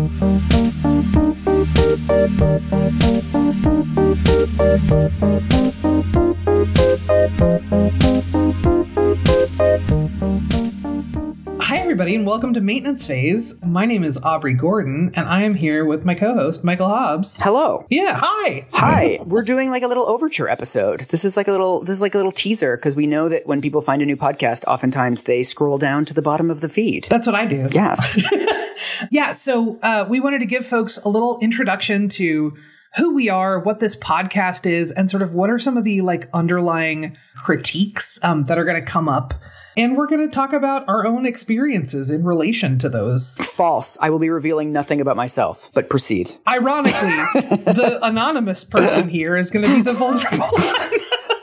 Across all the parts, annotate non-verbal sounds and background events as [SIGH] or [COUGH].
Hi, everybody, and welcome to Maintenance Phase. My name is Aubrey Gordon, and I am here with my co host, Michael Hobbs. Hello. Yeah, hi. Hi. We're doing like a little overture episode. This is like a little this is like a little teaser because we know that when people find a new podcast, oftentimes they scroll down to the bottom of the feed. That's what I do. Yes. [LAUGHS] Yeah, so uh, we wanted to give folks a little introduction to who we are, what this podcast is, and sort of what are some of the like underlying critiques um, that are going to come up. And we're going to talk about our own experiences in relation to those. False. I will be revealing nothing about myself, but proceed. Ironically, [LAUGHS] the anonymous person here is going to be the vulnerable one.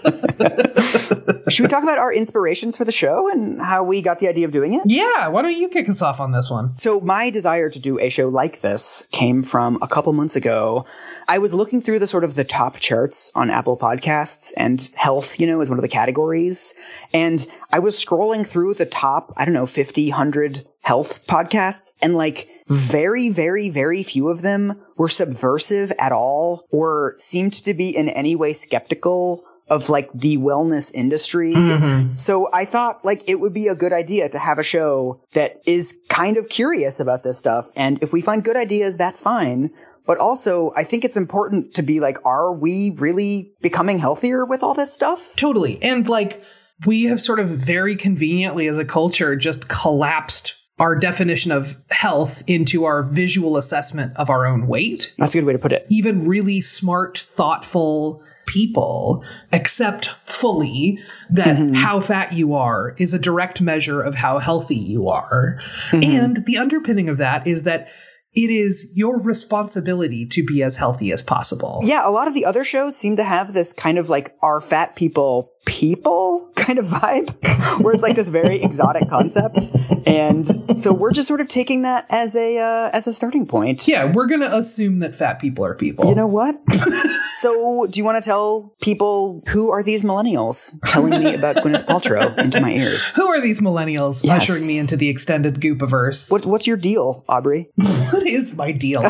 [LAUGHS] Should we talk about our inspirations for the show and how we got the idea of doing it? yeah, why don't you kick us off on this one? So my desire to do a show like this came from a couple months ago. I was looking through the sort of the top charts on Apple Podcasts and health, you know, is one of the categories. And I was scrolling through the top, I don't know, 50, 100 health podcasts and like very, very, very few of them were subversive at all or seemed to be in any way skeptical of like the wellness industry. Mm-hmm. So I thought like it would be a good idea to have a show that is kind of curious about this stuff. And if we find good ideas, that's fine. But also, I think it's important to be like, are we really becoming healthier with all this stuff? Totally. And like, we have sort of very conveniently as a culture just collapsed our definition of health into our visual assessment of our own weight. That's a good way to put it. Even really smart, thoughtful people accept fully that mm-hmm. how fat you are is a direct measure of how healthy you are. Mm-hmm. And the underpinning of that is that it is your responsibility to be as healthy as possible. Yeah, a lot of the other shows seem to have this kind of like, are fat people people kind of vibe, [LAUGHS] where it's like this very exotic concept. And so we're just sort of taking that as a, uh, as a starting point. Yeah, we're going to assume that fat people are people. You know what? [LAUGHS] so, do you want to tell people who are these millennials telling me about Gwyneth Paltrow into my ears? Who are these millennials Yes. ushering me into the extended goopiverse? What, what's your deal, Aubrey? [LAUGHS] what is my deal?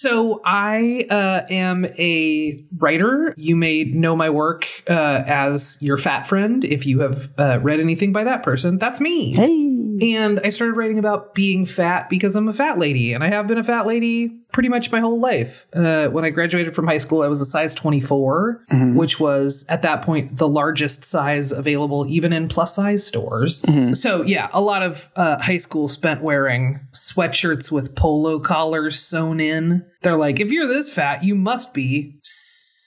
So I uh, am a writer. You may know my work uh, as your fat friend if you have uh, read anything by that person. That's me. Hey. And I started writing about being fat because I'm a fat lady, and I have been a fat lady pretty much my whole life. Uh, when I graduated from high school, I was a size 24, which was at that point the largest size available even in plus size stores. So, yeah, a lot of uh, high school spent wearing sweatshirts with polo collars sewn in. They're like, if you're this fat, you must be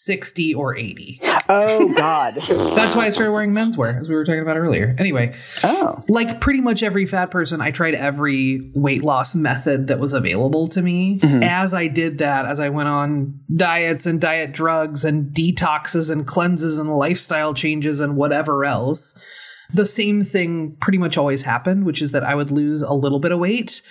60 or 80. Oh, [LAUGHS] God. That's why I started wearing menswear, as we were talking about earlier. Anyway, Oh. like pretty much every fat person, I tried every weight loss method that was available to me. Mm-hmm. As I did that, as I went on diets and diet drugs and detoxes and cleanses and lifestyle changes and whatever else, the same thing pretty much always happened, which is that I would lose a little bit of weight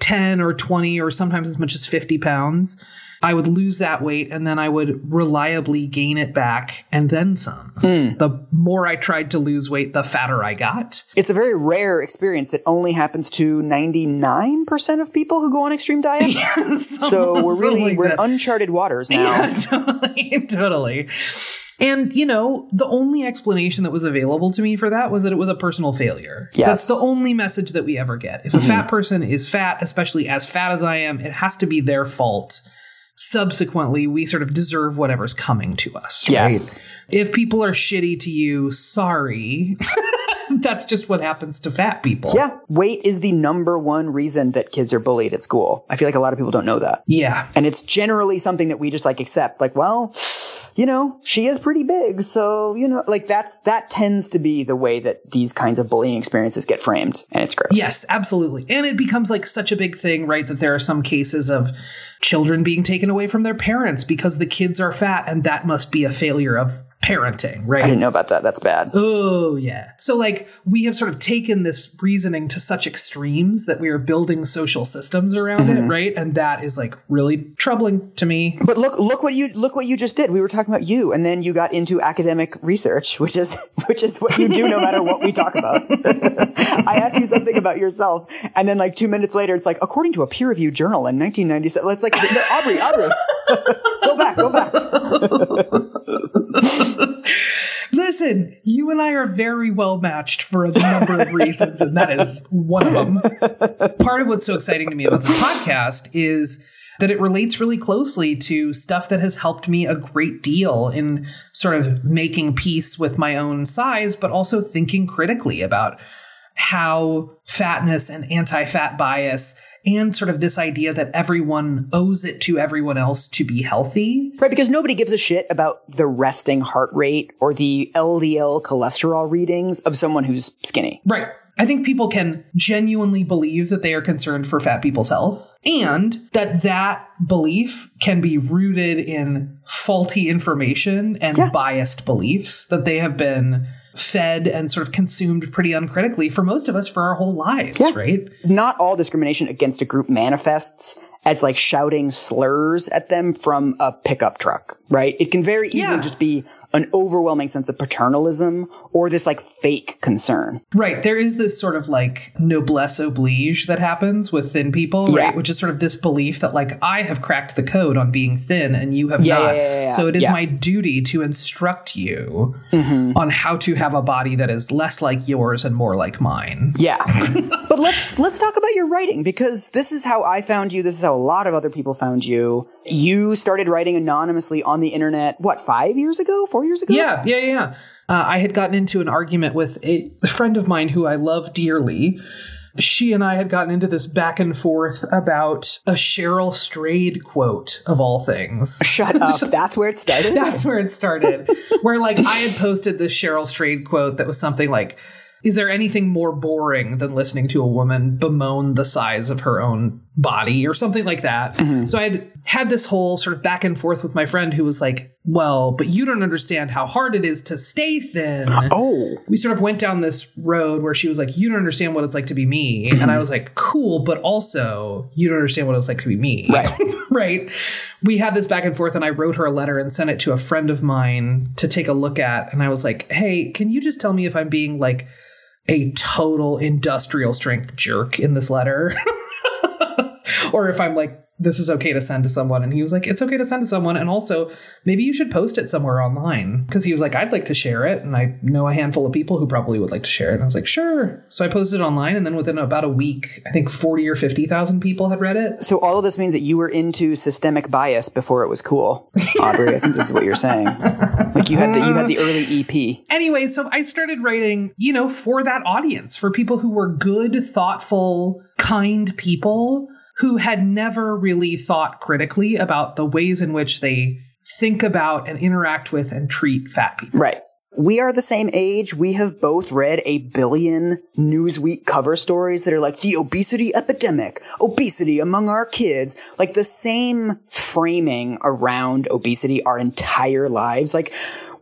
10 or 20 or sometimes as much as 50 pounds. I would lose that weight and then I would reliably gain it back and then some. The more I tried to lose weight, the fatter I got. It's a very rare experience that only happens to 99% of people who go on extreme diets. [LAUGHS] So we're really, Something we're in uncharted waters now. Yeah, [LAUGHS] totally, totally. And, you know, the only explanation that was available to me for that was that it was a personal failure. Yes. Mm-hmm. That's the only message that we ever get. If a fat person is fat, especially as fat as I am, it has to be their fault. Subsequently, we sort of deserve whatever's coming to us. Yes. right? If people are shitty to you, sorry. [LAUGHS] [LAUGHS] That's just what happens to fat people. Yeah, weight is the number one reason that kids are bullied at school. I feel like a lot of people don't know that. Yeah. And it's generally something that we just like accept. Like, well, you know, she is pretty big. So, you know, like that's, that tends to be the way that these kinds of bullying experiences get framed. And it's gross. Yes, absolutely. And it becomes like such a big thing, right? That there are some cases of children being taken away from their parents because the kids are fat, and that must be a failure of parenting, right? I didn't know about that. That's bad. Oh, yeah. So, like, we have sort of taken this reasoning to such extremes that we are building social systems around mm-hmm. it, right? And that is like really troubling to me. But look, look what you look what you just did. We were talking about you, and then you got into academic research, which is [LAUGHS] which is what you do no matter what we talk about. [LAUGHS] I asked you something about yourself, and then like two minutes later, it's like according to a peer reviewed journal in 1997. It's like no, Aubrey, Aubrey, [LAUGHS] go back, go back. [LAUGHS] Listen, you and I are very well matched for a number of reasons, and that is one of them. Part of what's so exciting to me about this podcast is that it relates really closely to stuff that has helped me a great deal in sort of making peace with my own size, but also thinking critically about how fatness and anti fat bias and sort of this idea that everyone owes it to everyone else to be healthy. Right, because nobody gives a shit about the resting heart rate or the LDL cholesterol readings of someone who's skinny. Right. I think people can genuinely believe that they are concerned for fat people's health and that that belief can be rooted in faulty information and yeah. biased beliefs that they have been fed and sort of consumed pretty uncritically for most of us for our whole lives, yeah. right? Not all discrimination against a group manifests as like shouting slurs at them from a pickup truck, right? It can very easily yeah. just be an overwhelming sense of paternalism or this like fake concern. Right. There is this sort of like noblesse oblige that happens with thin people, yeah. right? Which is sort of this belief that like I have cracked the code on being thin and you have yeah, not. Yeah, so it is my duty to instruct you mm-hmm. on how to have a body that is less like yours and more like mine. Yeah. [LAUGHS] but let's let's talk about your writing because this is how I found you. This is how a lot of other people found you. You started writing anonymously on the internet what, 5 years ago? 4 years ago? Yeah, yeah, yeah. Uh, I had gotten into an argument with a friend of mine who I love dearly. She and I had gotten into this back and forth about a Cheryl Strayed quote of all things. [LAUGHS] Shut up. that's where it started? That's where it started. where, like, I had posted this Cheryl Strayed quote that was something like, is there anything more boring than listening to a woman bemoan the size of her own body or something like that? Mm-hmm. So I had had this whole sort of back and forth with my friend who was like, well, but you don't understand how hard it is to stay thin. Oh. We sort of went down this road where she was like, you don't understand what it's like to be me. Mm-hmm. And I was like, cool, but also you don't understand what it's like to be me. Right. [LAUGHS] right. We had this back and forth and I wrote her a letter and sent it to a friend of mine to take a look at. And I was like, hey, can you just tell me if I'm being like, a total industrial strength jerk in this letter. [LAUGHS] [LAUGHS] or if I'm like this is okay to send to someone. And he was like, it's okay to send to someone. And also, maybe you should post it somewhere online. Because he was like, I'd like to share it. And I know a handful of people who probably would like to share it. And I was like, sure. So I posted it online. And then within about a week, I think 40 or 50,000 people had read it. So all of this means that you were into systemic bias before it was cool. [LAUGHS] Aubrey, I think this is what you're saying. Like you had the, you had the mm. early EP. Anyway, so I started writing, you know, for that audience, for people who were good, thoughtful, kind people who had never really thought critically about the ways in which they think about and interact with and treat fat people. Right. We are the same age. We have both read a billion Newsweek cover stories that are like the obesity epidemic, obesity among our kids, like the same framing around obesity our entire lives. Like,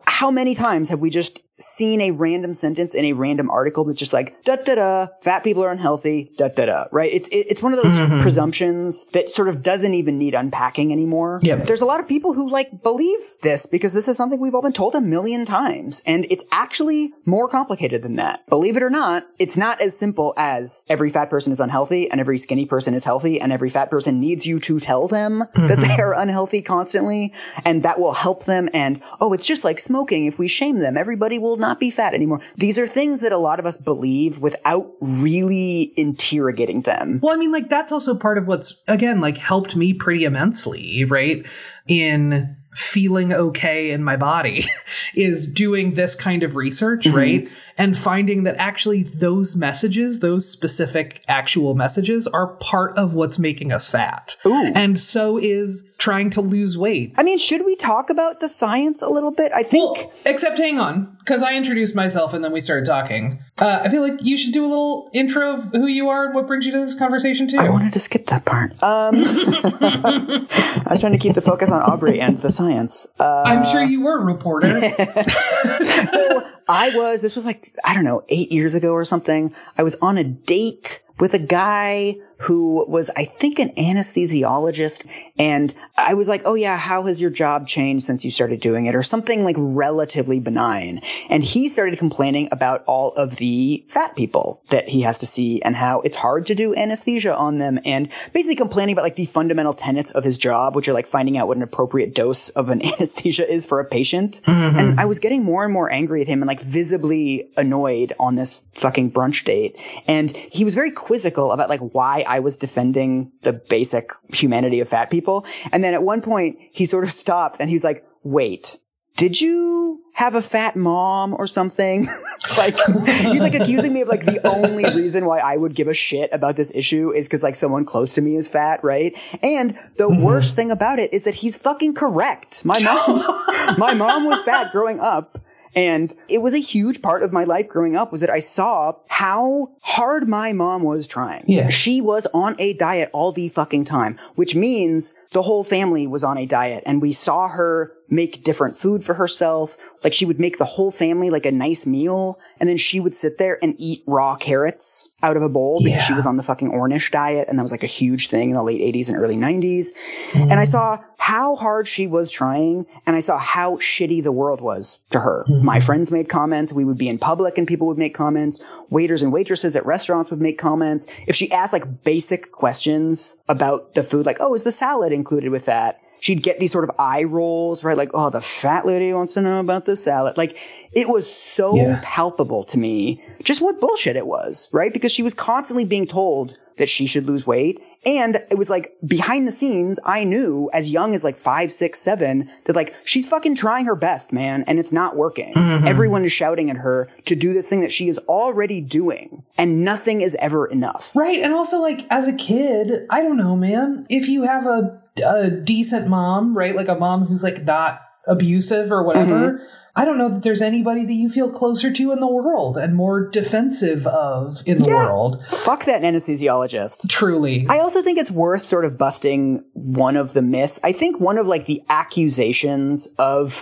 how many times have we just seen a random sentence in a random article that's just like da da da fat people are unhealthy da da da right it's it's one of those mm-hmm. presumptions that sort of doesn't even need unpacking anymore yep. there's a lot of people who like believe this because this is something we've all been told a million times and it's actually more complicated than that believe it or not it's not as simple as every fat person is unhealthy and every skinny person is healthy and every fat person needs you to tell them mm-hmm. that they are unhealthy constantly and that will help them and oh it's just like smoking if we shame them everybody will will not be fat anymore. These are things that a lot of us believe without really interrogating them. Well, I mean, like, that's also part of what's, again, like, helped me pretty immensely, right? In feeling okay in my body [LAUGHS] is doing this kind of research, mm-hmm. right? And finding that actually those messages, those specific actual messages, are part of what's making us fat. Ooh. And so is trying to lose weight. I mean, should we talk about the science a little bit? I think. Well, except hang on, because I introduced myself and then we started talking. Uh, I feel like you should do a little intro of who you are and what brings you to this conversation too. I wanted to skip that part. Um, [LAUGHS] I was trying to keep the focus on Aubrey and the science. Uh, I'm sure you were a reporter. [LAUGHS] so I was, this was like, I don't know, eight years ago or something. I was on a date with a guy who was, I think, an anesthesiologist. And I was like, Oh yeah, how has your job changed since you started doing it? Or something like relatively benign. And he started complaining about all of the fat people that he has to see and how it's hard to do anesthesia on them and basically complaining about like the fundamental tenets of his job, which are like finding out what an appropriate dose of an [LAUGHS] anesthesia is for a patient. Mm-hmm. And I was getting more and more angry at him and like visibly annoyed on this fucking brunch date. And he was very quizzical about like why I was defending the basic humanity of fat people. And then at one point he sort of stopped and he was like, wait, did you have a fat mom or something? [LAUGHS] like, he's like accusing me of like the only reason why I would give a shit about this issue is because like someone close to me is fat, right? And the mm-hmm. worst thing about it is that he's fucking correct. My mom, [LAUGHS] my mom was fat growing up. And it was a huge part of my life growing up was that I saw how hard my mom was trying. Yeah. She was on a diet all the fucking time, which means the whole family was on a diet and we saw her make different food for herself. Like she would make the whole family like a nice meal and then she would sit there and eat raw carrots out of a bowl because yeah. she was on the fucking Ornish diet and that was like a huge thing in the late 80s and early 90s. Mm. And I saw how hard she was trying and I saw how shitty the world was to her. Mm. My friends made comments. We would be in public and people would make comments. Waiters and waitresses at restaurants would make comments. If she asked like basic questions about the food, like, oh, is the salad included with that? She'd get these sort of eye rolls, right? Like, oh, the fat lady wants to know about the salad. Like, it was so yeah. palpable to me just what bullshit it was, right? Because she was constantly being told that she should lose weight. And it was like behind the scenes, I knew as young as like five, six, seven that like she's fucking trying her best, man, and it's not working. Mm-hmm. Everyone is shouting at her to do this thing that she is already doing, and nothing is ever enough. Right. And also, like, as a kid, I don't know, man, if you have a, a decent mom, right? Like a mom who's like not abusive or whatever. Mm-hmm I don't know that there's anybody that you feel closer to in the world and more defensive of in the yeah. world. Fuck that anesthesiologist. Truly. I also think it's worth sort of busting one of the myths. I think one of like the accusations of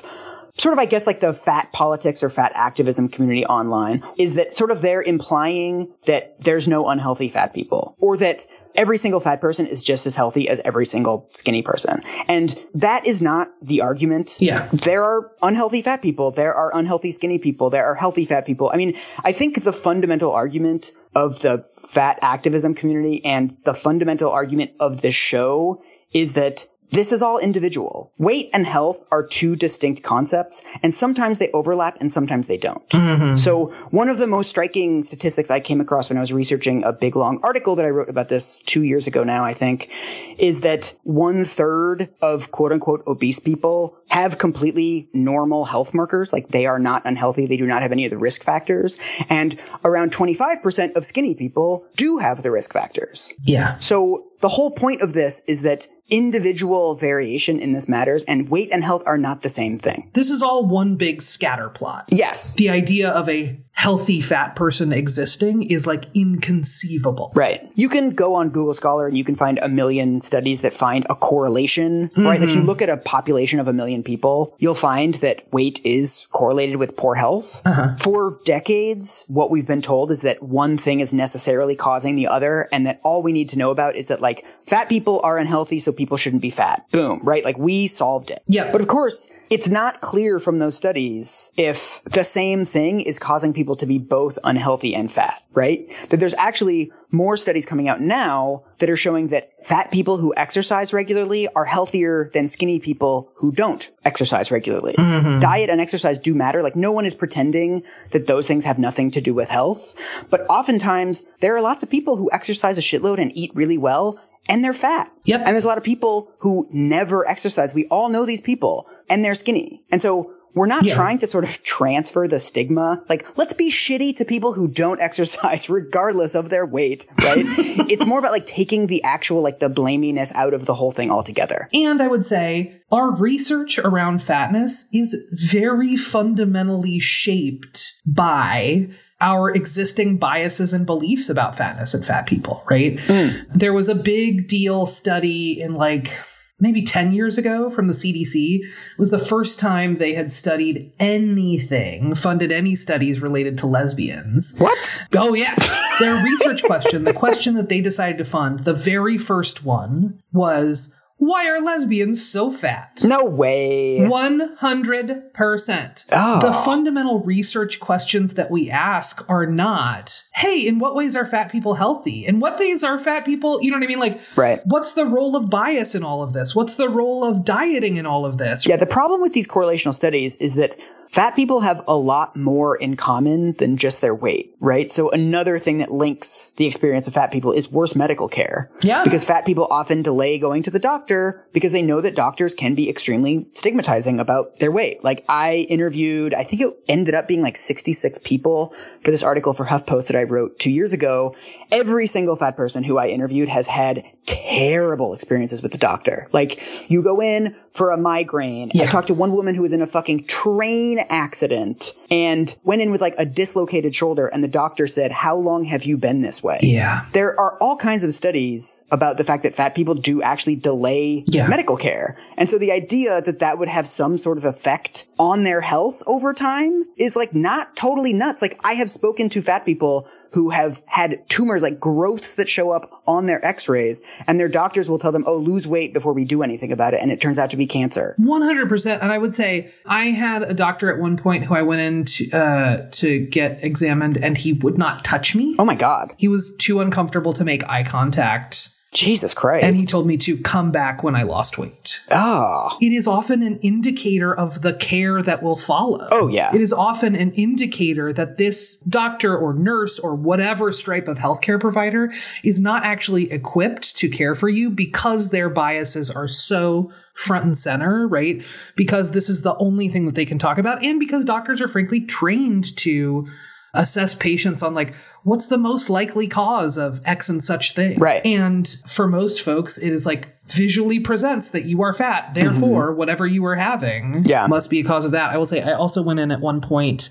sort of, I guess, like the fat politics or fat activism community online is that sort of they're implying that there's no unhealthy fat people or that every single fat person is just as healthy as every single skinny person. And that is not the argument. Yeah. There are unhealthy fat people. There are unhealthy skinny people. There are healthy fat people. I mean, I think the fundamental argument of the fat activism community and the fundamental argument of this show is that this is all individual. Weight and health are two distinct concepts, and sometimes they overlap and sometimes they don't. Mm-hmm. So one of the most striking statistics I came across when I was researching a big long article that I wrote about this two years ago now, I think, is that one third of quote unquote obese people have completely normal health markers. Like they are not unhealthy. They do not have any of the risk factors. And around 25% of skinny people do have the risk factors. Yeah. So the whole point of this is that individual variation in this matters and weight and health are not the same thing. This is all one big scatter plot. Yes. The idea of a healthy fat person existing is like inconceivable. Right. You can go on Google Scholar and you can find a million studies that find a correlation, mm-hmm. right? If you look at a population of a million people, you'll find that weight is correlated with poor health. Uh-huh. For decades, what we've been told is that one thing is necessarily causing the other and that all we need to know about is that like fat people are unhealthy, so people shouldn't be fat. Boom, right? Like we solved it. Yeah. But of course, it's not clear from those studies if the same thing is causing people to be both unhealthy and fat, right? That there's actually more studies coming out now that are showing that fat people who exercise regularly are healthier than skinny people who don't exercise regularly. Mm-hmm. Diet and exercise do matter. Like no one is pretending that those things have nothing to do with health. But oftentimes there are lots of people who exercise a shitload and eat really well and they're fat. Yep. And there's a lot of people who never exercise. We all know these people and they're skinny. And so we're not Yeah. trying to sort of transfer the stigma. Like, let's be shitty to people who don't [LAUGHS] exercise regardless of their weight, right? [LAUGHS] it's more about like taking the actual, like the blaminess out of the whole thing altogether. And I would say our research around fatness is very fundamentally shaped by our existing biases and beliefs about fatness and fat people, right? Hmm. There was a big deal study in like maybe 10 years ago from the CDC. It was the first time they had studied anything, funded any studies related to lesbians. What? Oh, yeah. Their research question, the question that they decided to fund, the very first one was why are lesbians so fat? No way. 100%. Oh. The fundamental research questions that we ask are not, hey, in what ways are fat people healthy? In what ways are fat people, you know what I mean? Like, Right. what's the role of bias in all of this? What's the role of dieting in all of this? Yeah, the problem with these correlational studies is that fat people have a lot more in common than just their weight, right? So another thing that links the experience of fat people is worse medical care. Yeah. Because fat people often delay going to the doctor because they know that doctors can be extremely stigmatizing about their weight. Like I interviewed, I think it ended up being like 66 people for this article for HuffPost that I wrote two years ago. Every single fat person who I interviewed has had terrible experiences with the doctor. Like you go in for a migraine. I Yeah. talked to one woman who was in a fucking train accident and went in with like a dislocated shoulder and the doctor said, how long have you been this way? Yeah. There are all kinds of studies about the fact that fat people do actually delay Yeah. medical care. And so the idea that that would have some sort of effect on their health over time is like not totally nuts. Like I have spoken to fat people who have had tumors like growths that show up on their x-rays and their doctors will tell them, oh, lose weight before we do anything about it. And it turns out to be cancer. 100% and i would say i had a doctor at one point who i went in to, uh, to get examined and he would not touch me Oh my God. he was too uncomfortable to make eye contact Jesus Christ. and he told me to come back when i lost weight oh. it is often an indicator of the care that will follow Oh, yeah. it is often an indicator that this doctor or nurse or whatever stripe of healthcare provider is not actually equipped to care for you because their biases are so front and center, right? Because this is the only thing that they can talk about, and because doctors are frankly trained to assess patients on like what's the most likely cause of X and such thing. Right. And for most folks, it is like visually presents that you are fat. Therefore, whatever you are having Mm-hmm. Yeah. must be a cause of that. I will say I also went in at one point.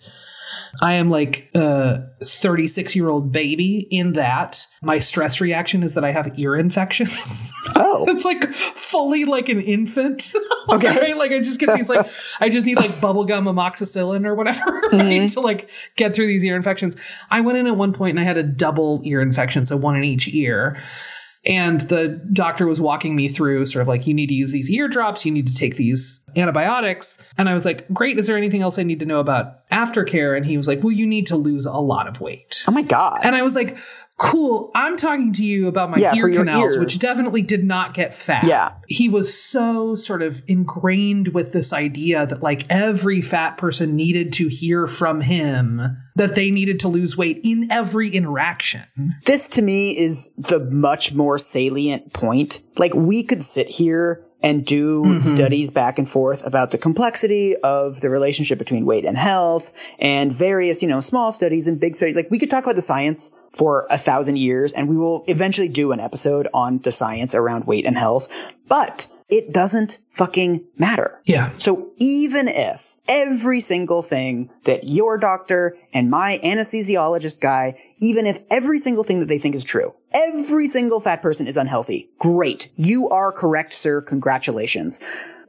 I am like a 36 year old baby in that my stress reaction is that I have ear infections. [LAUGHS] Oh. it's like fully like an infant. [LAUGHS] Okay. right? Like I just get these like I just need like bubblegum amoxicillin or whatever [LAUGHS] right? Mm-hmm. to like get through these ear infections. I went in at one point and I had a double ear infection, so one in each ear. And the doctor was walking me through sort of like, you need to use these ear drops, you need to take these antibiotics. And I was like, great, is there anything else I need to know about aftercare? And he was like, well, you need to lose a lot of weight. Oh my God. And I was like, cool, I'm talking to you about my Yeah, ear canals, ears. which definitely did not get fat. Yeah. He was so sort of ingrained with this idea that like every fat person needed to hear from him that they needed to lose weight in every interaction. This to me is the much more salient point. Like we could sit here and do mm-hmm. studies back and forth about the complexity of the relationship between weight and health and various, you know, small studies and big studies. Like we could talk about the science for a thousand years and we will eventually do an episode on the science around weight and health, but it doesn't fucking matter. Yeah. So even if every single thing that your doctor and my anesthesiologist guy, even if every single thing that they think is true, every single fat person is unhealthy, great. You are correct, sir. Congratulations.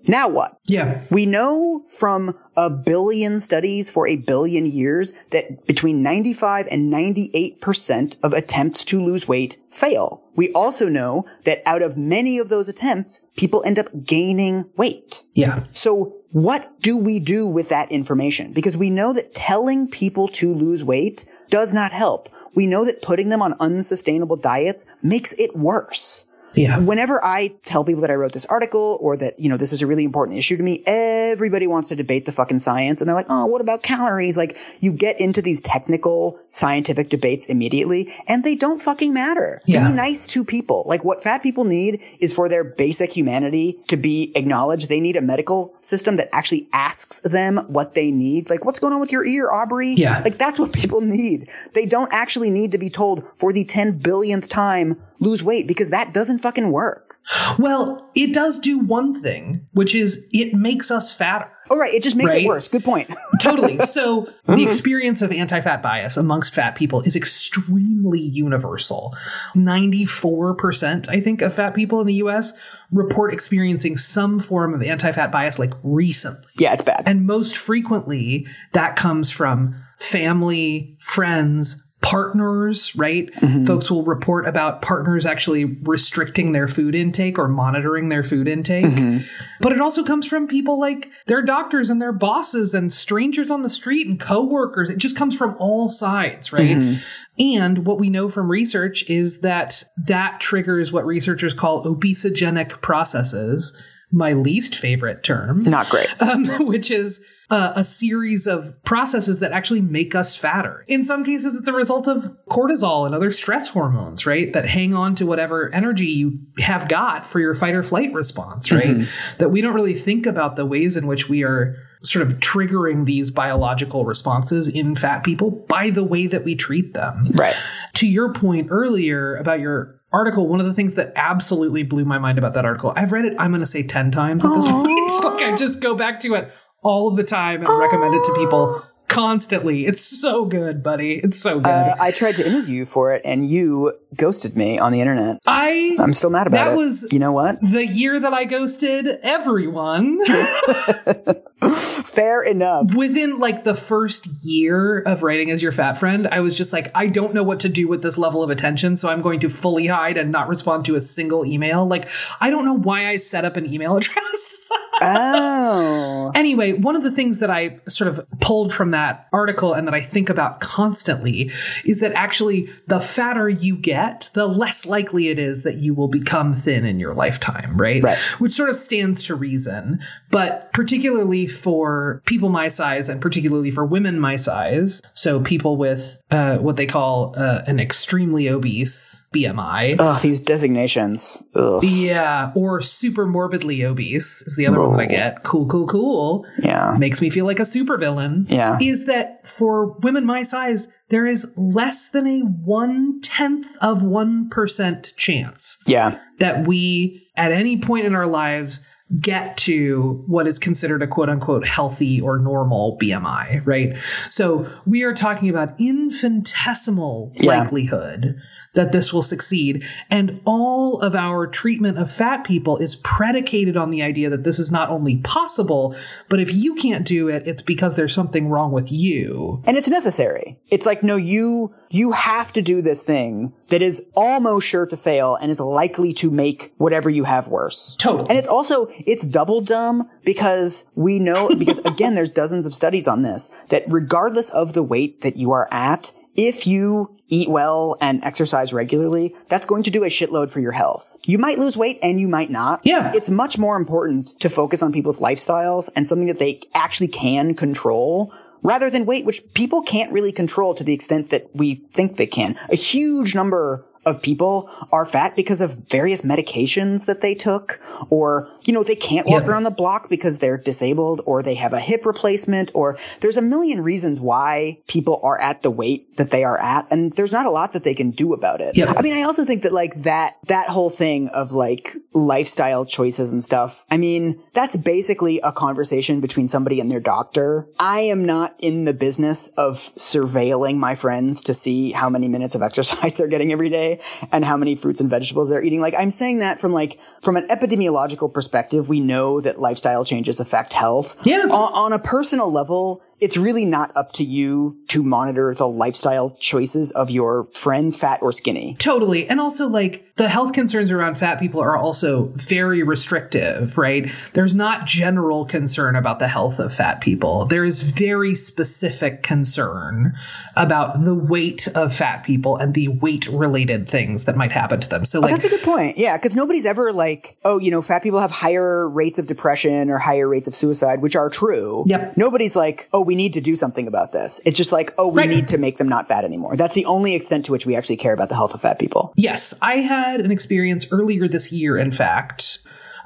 Now what? Yeah. We know from a billion studies for a billion years that between 95 and 98% of attempts to lose weight fail. We also know that out of many of those attempts, people end up gaining weight. Yeah. So what do we do with that information? Because we know that telling people to lose weight does not help. We know that putting them on unsustainable diets makes it worse. Yeah. Whenever I tell people that I wrote this article or that, you know, this is a really important issue to me, everybody wants to debate the fucking science. And they're like, oh, what about calories? Like, you get into these technical scientific debates immediately and they don't fucking matter. Yeah. Be nice to people. Like, what fat people need is for their basic humanity to be acknowledged. They need a medical system that actually asks them what they need. Like, what's going on with your ear, Aubrey? Yeah. Like, that's what [LAUGHS] people need. They don't actually need to be told for the 10 billionth time, lose weight because that doesn't fucking work. Well, it does do one thing, which is it makes us fatter. Oh, right. It just makes Right. it worse. Good point. [LAUGHS] Totally. So [LAUGHS] the experience of anti-fat bias amongst fat people is extremely universal. 94%, I think, of fat people in the US report experiencing some form of anti-fat bias like recently. yeah, it's bad. And most frequently, that comes from family, friends, partners, right? Mm-hmm. Folks will report about partners actually restricting their food intake or monitoring their food intake. Mm-hmm. But it also comes from people like their doctors and their bosses and strangers on the street and coworkers. It just comes from all sides, right? Mm-hmm. And what we know from research is that that triggers what researchers call obesogenic processes. My least favorite term Not great. um, [LAUGHS] which is uh, a series of processes that actually make us fatter. In some cases, it's a result of cortisol and other stress hormones, right? That hang on to whatever energy you have got for your fight or flight response, right? That we don't really think about the ways in which we are sort of triggering these biological responses in fat people by the way that we treat them Right. to your point earlier about your article, one of the things that absolutely blew my mind about that article, I've read it, I'm going to say 10 times at this point. [LAUGHS] like, I just go back to it all of the time and recommend it to people constantly. It's so good, buddy. It's so good. Uh, I tried to interview you for it and you ghosted me on the internet. I, I'm still mad about that it. That was you know what? the year that I ghosted everyone. [LAUGHS] Fair enough. Within like the first year of writing as your fat friend, I was just like, I don't know what to do with this level of attention, so I'm going to fully hide and not respond to a single email. Like, I don't know why I set up an email [LAUGHS] address. Oh. Anyway, one of the things that I sort of pulled from that article and that I think about constantly is that actually the fatter you get, the less likely it is that you will become thin in your lifetime, right? Right. Which sort of stands to reason. But particularly for people my size and particularly for women my size, so people with uh, what they call uh, an extremely obese BMI. Ugh, these designations. Ugh. Yeah, or super morbidly obese is the other one that I get. Cool, cool, cool. Yeah. Makes me feel like a supervillain. Yeah. Is that for women my size, there is less than a one tenth of 1% chance Yeah. that we, at any point in our lives, get to what is considered a quote unquote healthy or normal BMI, right? So we are talking about infinitesimal Yeah. likelihood that this will succeed. And all of our treatment of fat people is predicated on the idea that this is not only possible, but if you can't do it, it's because there's something wrong with you. And it's necessary. It's like, no, you, you have to do this thing that is almost sure to fail and is likely to make whatever you have worse. Totally. And it's also, it's double dumb because we know, because [LAUGHS] again, there's dozens of studies on this, that regardless of the weight that you are at, if you eat well and exercise regularly, that's going to do a shitload for your health. You might lose weight and you might not. Yeah. It's much more important to focus on people's lifestyles and something that they actually can control rather than weight, which people can't really control to the extent that we think they can. A huge number of people are fat because of various medications that they took or you know they can't walk around the block because they're disabled or they have a hip replacement or there's a million reasons why people are at the weight that they are at and there's not a lot that they can do about it. Yeah. I mean I also think that like that that whole thing of like lifestyle choices and stuff. I mean that's basically a conversation between somebody and their doctor. I am not in the business of surveilling my friends to see how many minutes of [LAUGHS] exercise they're getting every day and how many fruits and vegetables they're eating. Like I'm saying that from like from an epidemiological perspective, we know that lifestyle changes affect health. Yeah. On, on a personal level, it's really not up to you to monitor the lifestyle choices of your friends, fat or skinny. Totally. And also, like, the health concerns around fat people are also very restrictive, right? There's not general concern about the health of fat people. There is very specific concern about the weight of fat people and the weight related things that might happen to them. So, oh, like, oh, that's a good point. Yeah. Cause nobody's ever like, oh, you know, fat people have higher rates of depression or higher rates of suicide, which are true. Yep. Nobody's like, oh, we need to do something about this. It's just like, oh, we Right. need to make them not fat anymore. That's the only extent to which we actually care about the health of fat people. Yes, I had an experience earlier this year, in fact.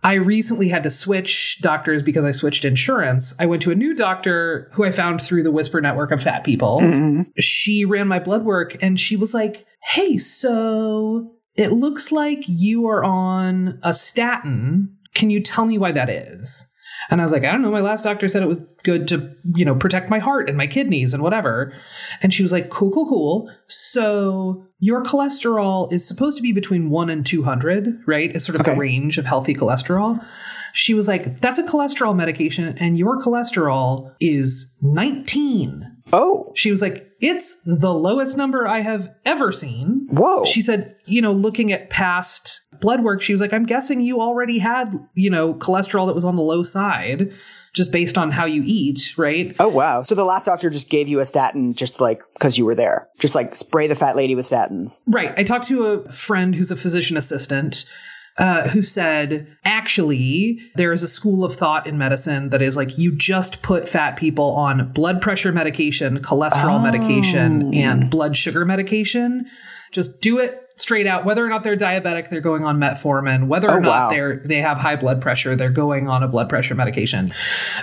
I recently had to switch doctors because I switched insurance. I went to a new doctor who I found through the Whisper network of fat people. Mm-hmm. She ran my blood work and she was like, Hey, so it looks like you are on a statin. Can you tell me why that is? And I was like, I don't know. My last doctor said it was good to, you know, protect my heart and my kidneys and whatever. And she was like, cool, cool, cool. So your cholesterol is supposed to be between one and 200, right? Is sort of Okay. the range of healthy cholesterol. She was like, that's a cholesterol medication and your cholesterol is 19. Oh, She was like, it's the lowest number I have ever seen. whoa. She said, you know, looking at past blood work, she was like, I'm guessing you already had, you know, cholesterol that was on the low side just based on how you eat, right? Oh wow! So the last doctor just gave you a statin, just like because you were there, just like spray the fat lady with statins. Right. I talked to a friend who's a physician assistant. Uh, who said, actually, there is a school of thought in medicine that is like you just put fat people on blood pressure medication, cholesterol medication, and blood sugar medication. Just do it straight out. Whether or not they're diabetic, they're going on metformin. Whether or Oh, not wow. they're they have high blood pressure, they're going on a blood pressure medication.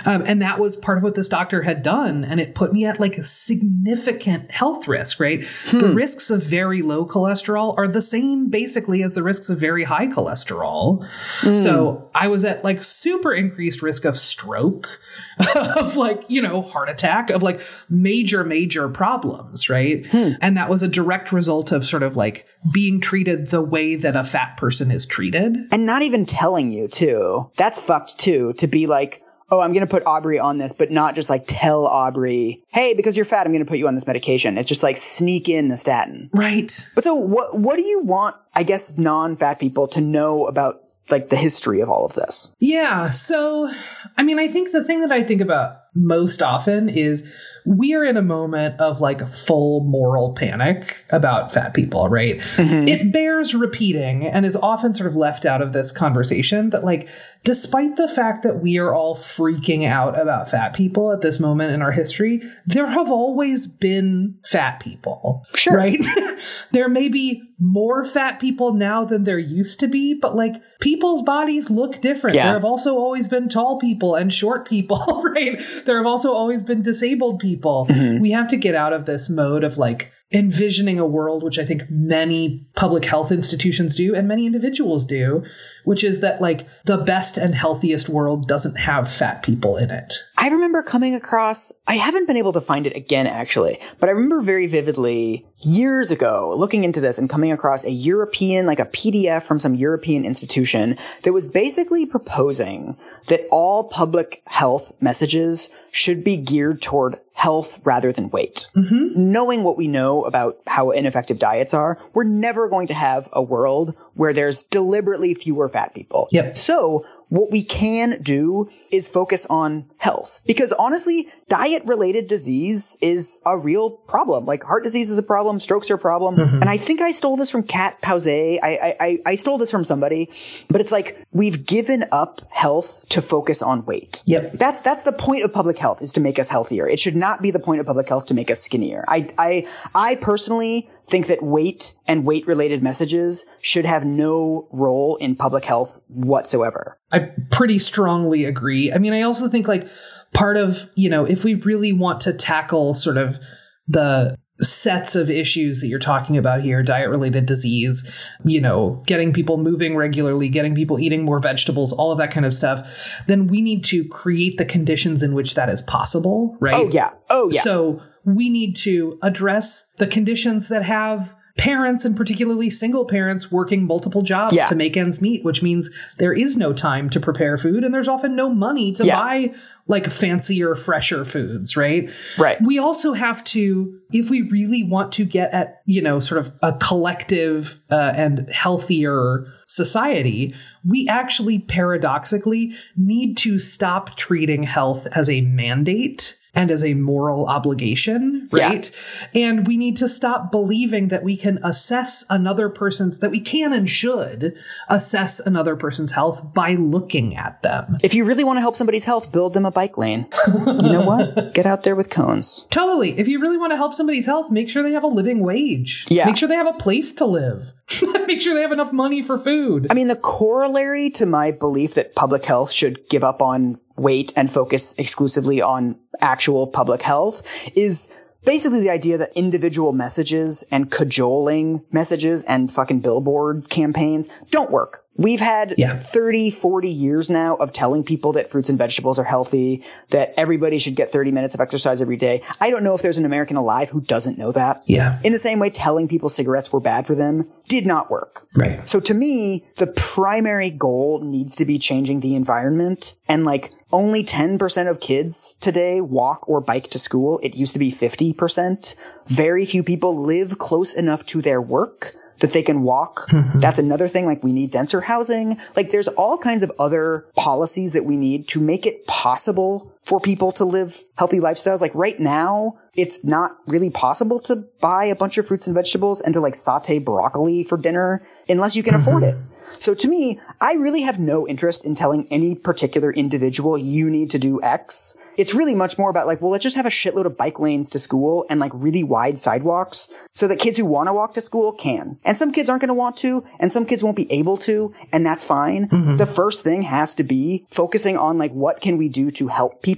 Um, and that was part of what this doctor had done, and it put me at like a significant health risk. Right, the risks of very low cholesterol are the same basically as the risks of very high cholesterol. So I was at like super increased risk of stroke. [LAUGHS] of like, you know, heart attack, of like major, major problems, right? Hmm. And that was a direct result of sort of like being treated the way that a fat person is treated. And not even telling you too. That's fucked too. To be like, oh, I'm gonna put Aubrey on this, but not just like tell Aubrey, hey, because you're fat, I'm gonna put you on this medication. It's just like sneak in the statin. Right. But so what what do you want, I guess, non-fat people to know about like the history of all of this? Yeah. So, I mean, I think the thing that I think about most often is we are in a moment of like full moral panic about fat people, right? Mm-hmm. It bears repeating and is often sort of left out of this conversation that, like, despite the fact that we are all freaking out about fat people at this moment in our history, there have always been fat people. Sure. Right? [LAUGHS] there may be more fat people now than there used to be, but like people's bodies look different. Yeah. There have also always been tall people and short people, [LAUGHS] right? There have also always been disabled people. Mm-hmm. We have to get out of this mode of like envisioning a world, which I think many public health institutions do and many individuals do, which is that like the best and healthiest world doesn't have fat people in it. I remember coming across, I haven't been able to find it again actually, but I remember very vividly years ago looking into this and coming across a European, like a PDF from some European institution that was basically proposing that all public health messages should be geared toward health rather than weight. Mm-hmm. Knowing what we know about how ineffective diets are, we're never going to have a world where there's deliberately fewer fat people. Yep. So what we can do is focus on health because honestly, diet related disease is a real problem. Like heart disease is a problem, strokes are a problem. Mm-hmm. And I think I stole this from Kat Pausé. I, I, I, I stole this from somebody, but it's like we've given up health to focus on weight. Yep. That's that's the point of public health is to make us healthier. It should not be the point of public health to make us skinnier. I I I personally think that weight and weight related messages should have no role in public health whatsoever. I pretty strongly agree. I mean, I also think like part of, you know, if we really want to tackle sort of the sets of issues that you're talking about here diet related disease you know getting people moving regularly getting people eating more vegetables all of that kind of stuff then we need to create the conditions in which that is possible right Oh yeah. Oh yeah. so we need to address the conditions that have parents and particularly single parents working multiple jobs Yeah. to make ends meet, which means there is no time to prepare food and there's often no money to Yeah. buy like fancier, fresher foods, right? Right. We also have to, if we really want to get at, you know, sort of a collective uh, and healthier society, we actually paradoxically need to stop treating health as a mandate and as a moral obligation, Yeah. right? And we need to stop believing that we can assess another person's, that we can and should assess another person's health by looking at them. If you really want to help somebody's health, build them a bike lane. you know what? [LAUGHS] Get out there with cones. Totally. If you really want to help somebody's health, make sure they have a living wage. Yeah. Make sure they have a place to live. [LAUGHS] make sure they have enough money for food. I mean, the corollary to my belief that public health should give up on weight and focus exclusively on actual public health is basically the idea that individual messages and cajoling messages and fucking billboard campaigns don't work. We've had Yeah. 30, 40 years now of telling people that fruits and vegetables are healthy, that everybody should get 30 minutes of exercise every day. I don't know if there's an American alive who doesn't know that. Yeah. In the same way, telling people cigarettes were bad for them did not work. Right. So to me, the primary goal needs to be changing the environment. And like only 10% of kids today walk or bike to school. It used to be 50%. Very few people live close enough to their work that they can walk. Mm-hmm. That's another thing. Like we need denser housing. Like there's all kinds of other policies that we need to make it possible for people to live healthy lifestyles. Like right now, it's not really possible to buy a bunch of fruits and vegetables and to like saute broccoli for dinner unless you can mm-hmm. afford it. So to me, I really have no interest in telling any particular individual you need to do X. It's really much more about like, well, let's just have a shitload of bike lanes to school and like really wide sidewalks so that kids who want to walk to school can. And some kids aren't going to want to and some kids won't be able to and that's fine. Mm-hmm. The first thing has to be focusing on like, what can we do to help people?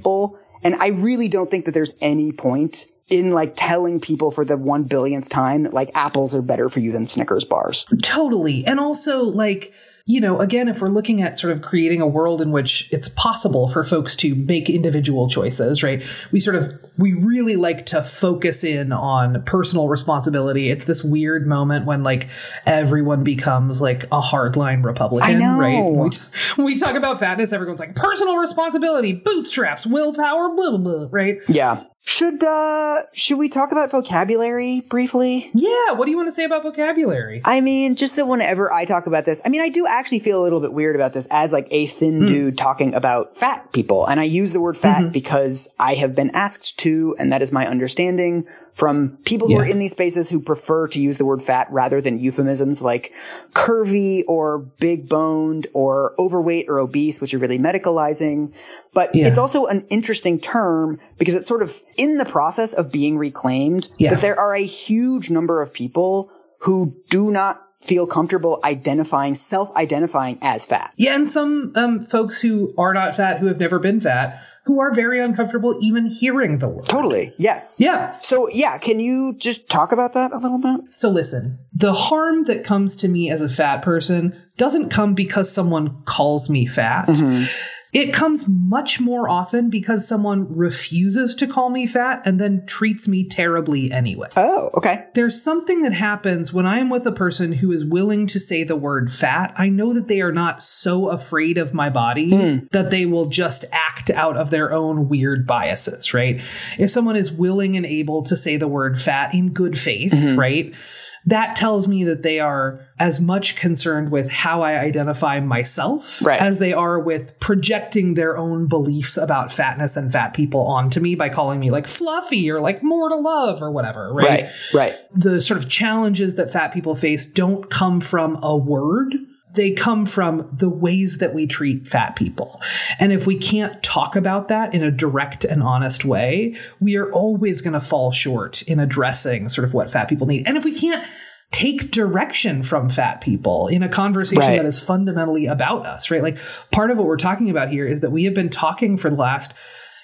And I really don't think that there's any point in like telling people for the one billionth time that like apples are better for you than Snickers bars. Totally. And also, like, you know, again, if we're looking at sort of creating a world in which it's possible for folks to make individual choices, right? We sort of, we really like to focus in on personal responsibility. It's this weird moment when like everyone becomes like a hardline Republican, right? We, t- when we talk about fatness, everyone's like personal responsibility, bootstraps, willpower, blah, blah, blah, right? Yeah. Should uh should we talk about vocabulary briefly? Yeah. What do you want to say about vocabulary? I mean, just that whenever I talk about this, I mean, I do actually feel a little bit weird about this as like a thin dude talking about fat people. And I use the word fat because I have been asked to, and that is my understanding from people who are in these spaces who prefer to use the word fat rather than euphemisms like curvy or big boned or overweight or obese, which are really medicalizing. But Yeah. it's also an interesting term because it's sort of in the process of being reclaimed Yeah. that there are a huge number of people who do not feel comfortable identifying, self-identifying as fat. Yeah, and some um, folks who are not fat, who have never been fat, who are very uncomfortable even hearing the word. Totally. Yes. Yeah. So yeah, can you just talk about that a little bit? So listen, the harm that comes to me as a fat person doesn't come because someone calls me fat. Mm-hmm. It comes much more often because someone refuses to call me fat and then treats me terribly anyway. Oh, okay. There's something that happens when I am with a person who is willing to say the word fat. I know that they are not so afraid of my body hmm. that they will just act out of their own weird biases, right? If someone is willing and able to say the word fat in good faith, mm-hmm. right? That tells me that they are as much concerned with how I identify myself Right. as they are with projecting their own beliefs about fatness and fat people onto me by calling me like fluffy or like more to love or whatever, right? Right. Right. the sort of challenges that fat people face don't come from a word. They come from the ways that we treat fat people. And if we can't talk about that in a direct and honest way, we are always going to fall short in addressing sort of what fat people need. And if we can't take direction from fat people in a conversation Right. that is fundamentally about us, right? Like part of what we're talking about here is that we have been talking for the last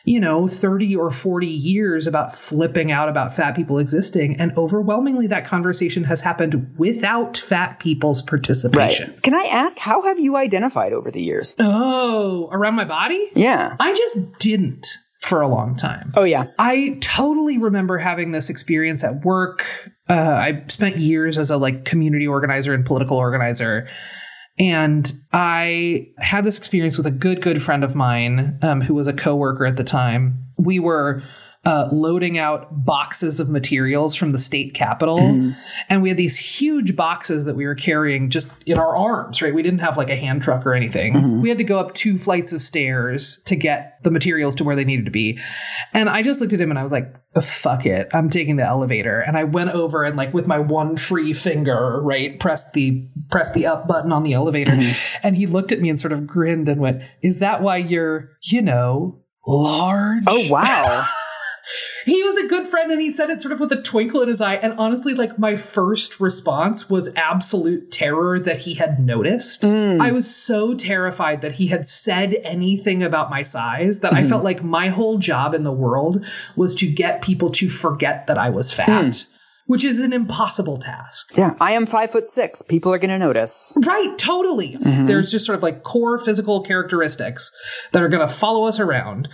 you know, 30 or 40 years about flipping out about fat people existing. And overwhelmingly, that conversation has happened without fat people's participation. Right. Can I ask how have you identified over the years? Oh, around my body? Yeah. I just didn't for a long time. Oh yeah. I totally remember having this experience at work uh, I spent years as a like community organizer and political organizer. And I had this experience with a good, good friend of mine um, who was a coworker at the time. We were uh, loading out boxes of materials from the state capitol. Mm-hmm. And we had these huge boxes that we were carrying just in our arms, right? We didn't have like a hand truck or anything. Mm-hmm. We had to go up two flights of stairs to get the materials to where they needed to be. And I just looked at him and I was like, oh, fuck it. I'm taking the elevator. And I went over and like with my one free finger, right, pressed the, pressed the up button on the elevator. Mm-hmm. And he looked at me and sort of grinned and went, is that why you're, you know, large? Oh, wow. [LAUGHS] he was a good friend and he said it sort of with a twinkle in his eye. And honestly, like my first response was absolute terror that he had noticed. Mm. I was so terrified that he had said anything about my size that mm. I mm-hmm. felt like my whole job in the world was to get people to forget that I was fat. Mm which is an impossible task. Yeah, I am five foot six. People are going to notice. Right, totally. Mm-hmm. There's just sort of like core physical characteristics that are going to follow us around.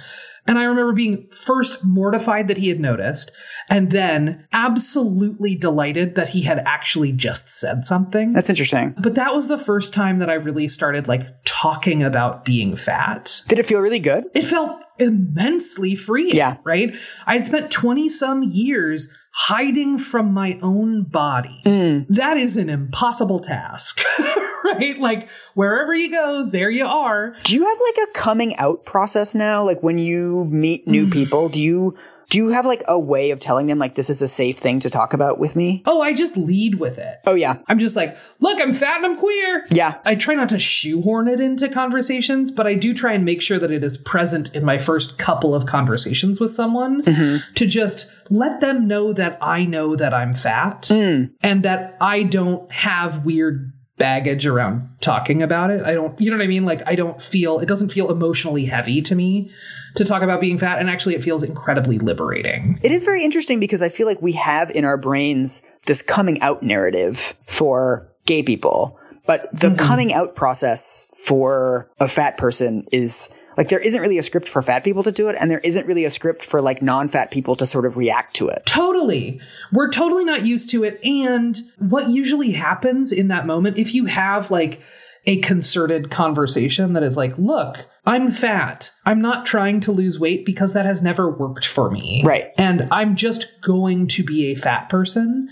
And I remember being first mortified that he had noticed, and then absolutely delighted that he had actually just said something. That's interesting. But that was the first time that I really started like talking about being fat. Did it feel really good? It felt immensely free. Yeah. Right? I had spent 20 some years hiding from my own body. Mm. That is an impossible task. [LAUGHS] right? Like wherever you go, there you are. Do you have like a coming out process now? Like when you meet new [SIGHS] people, do you do you have like a way of telling them like this is a safe thing to talk about with me? Oh, I just lead with it. Oh yeah. I'm just like, look, I'm fat and I'm queer. Yeah. I try not to shoehorn it into conversations, but I do try and make sure that it is present in my first couple of conversations with someone mm-hmm. to just let them know that I know that I'm fat mm. and that I don't have weird baggage around talking about it. I don't, you know what I mean? Like, I don't feel, it doesn't feel emotionally heavy to me to talk about being fat. And actually, it feels incredibly liberating. It is very interesting because I feel like we have in our brains this coming out narrative for gay people, but the mm-hmm. coming out process for a fat person is like there isn't really a script for fat people to do it, and there isn't really a script for like non-fat people to sort of react to it. Totally. We're totally not used to it. And what usually happens in that moment, if you have like a concerted conversation that is like, look, I'm fat. I'm not trying to lose weight because that has never worked for me. Right. And I'm just going to be a fat person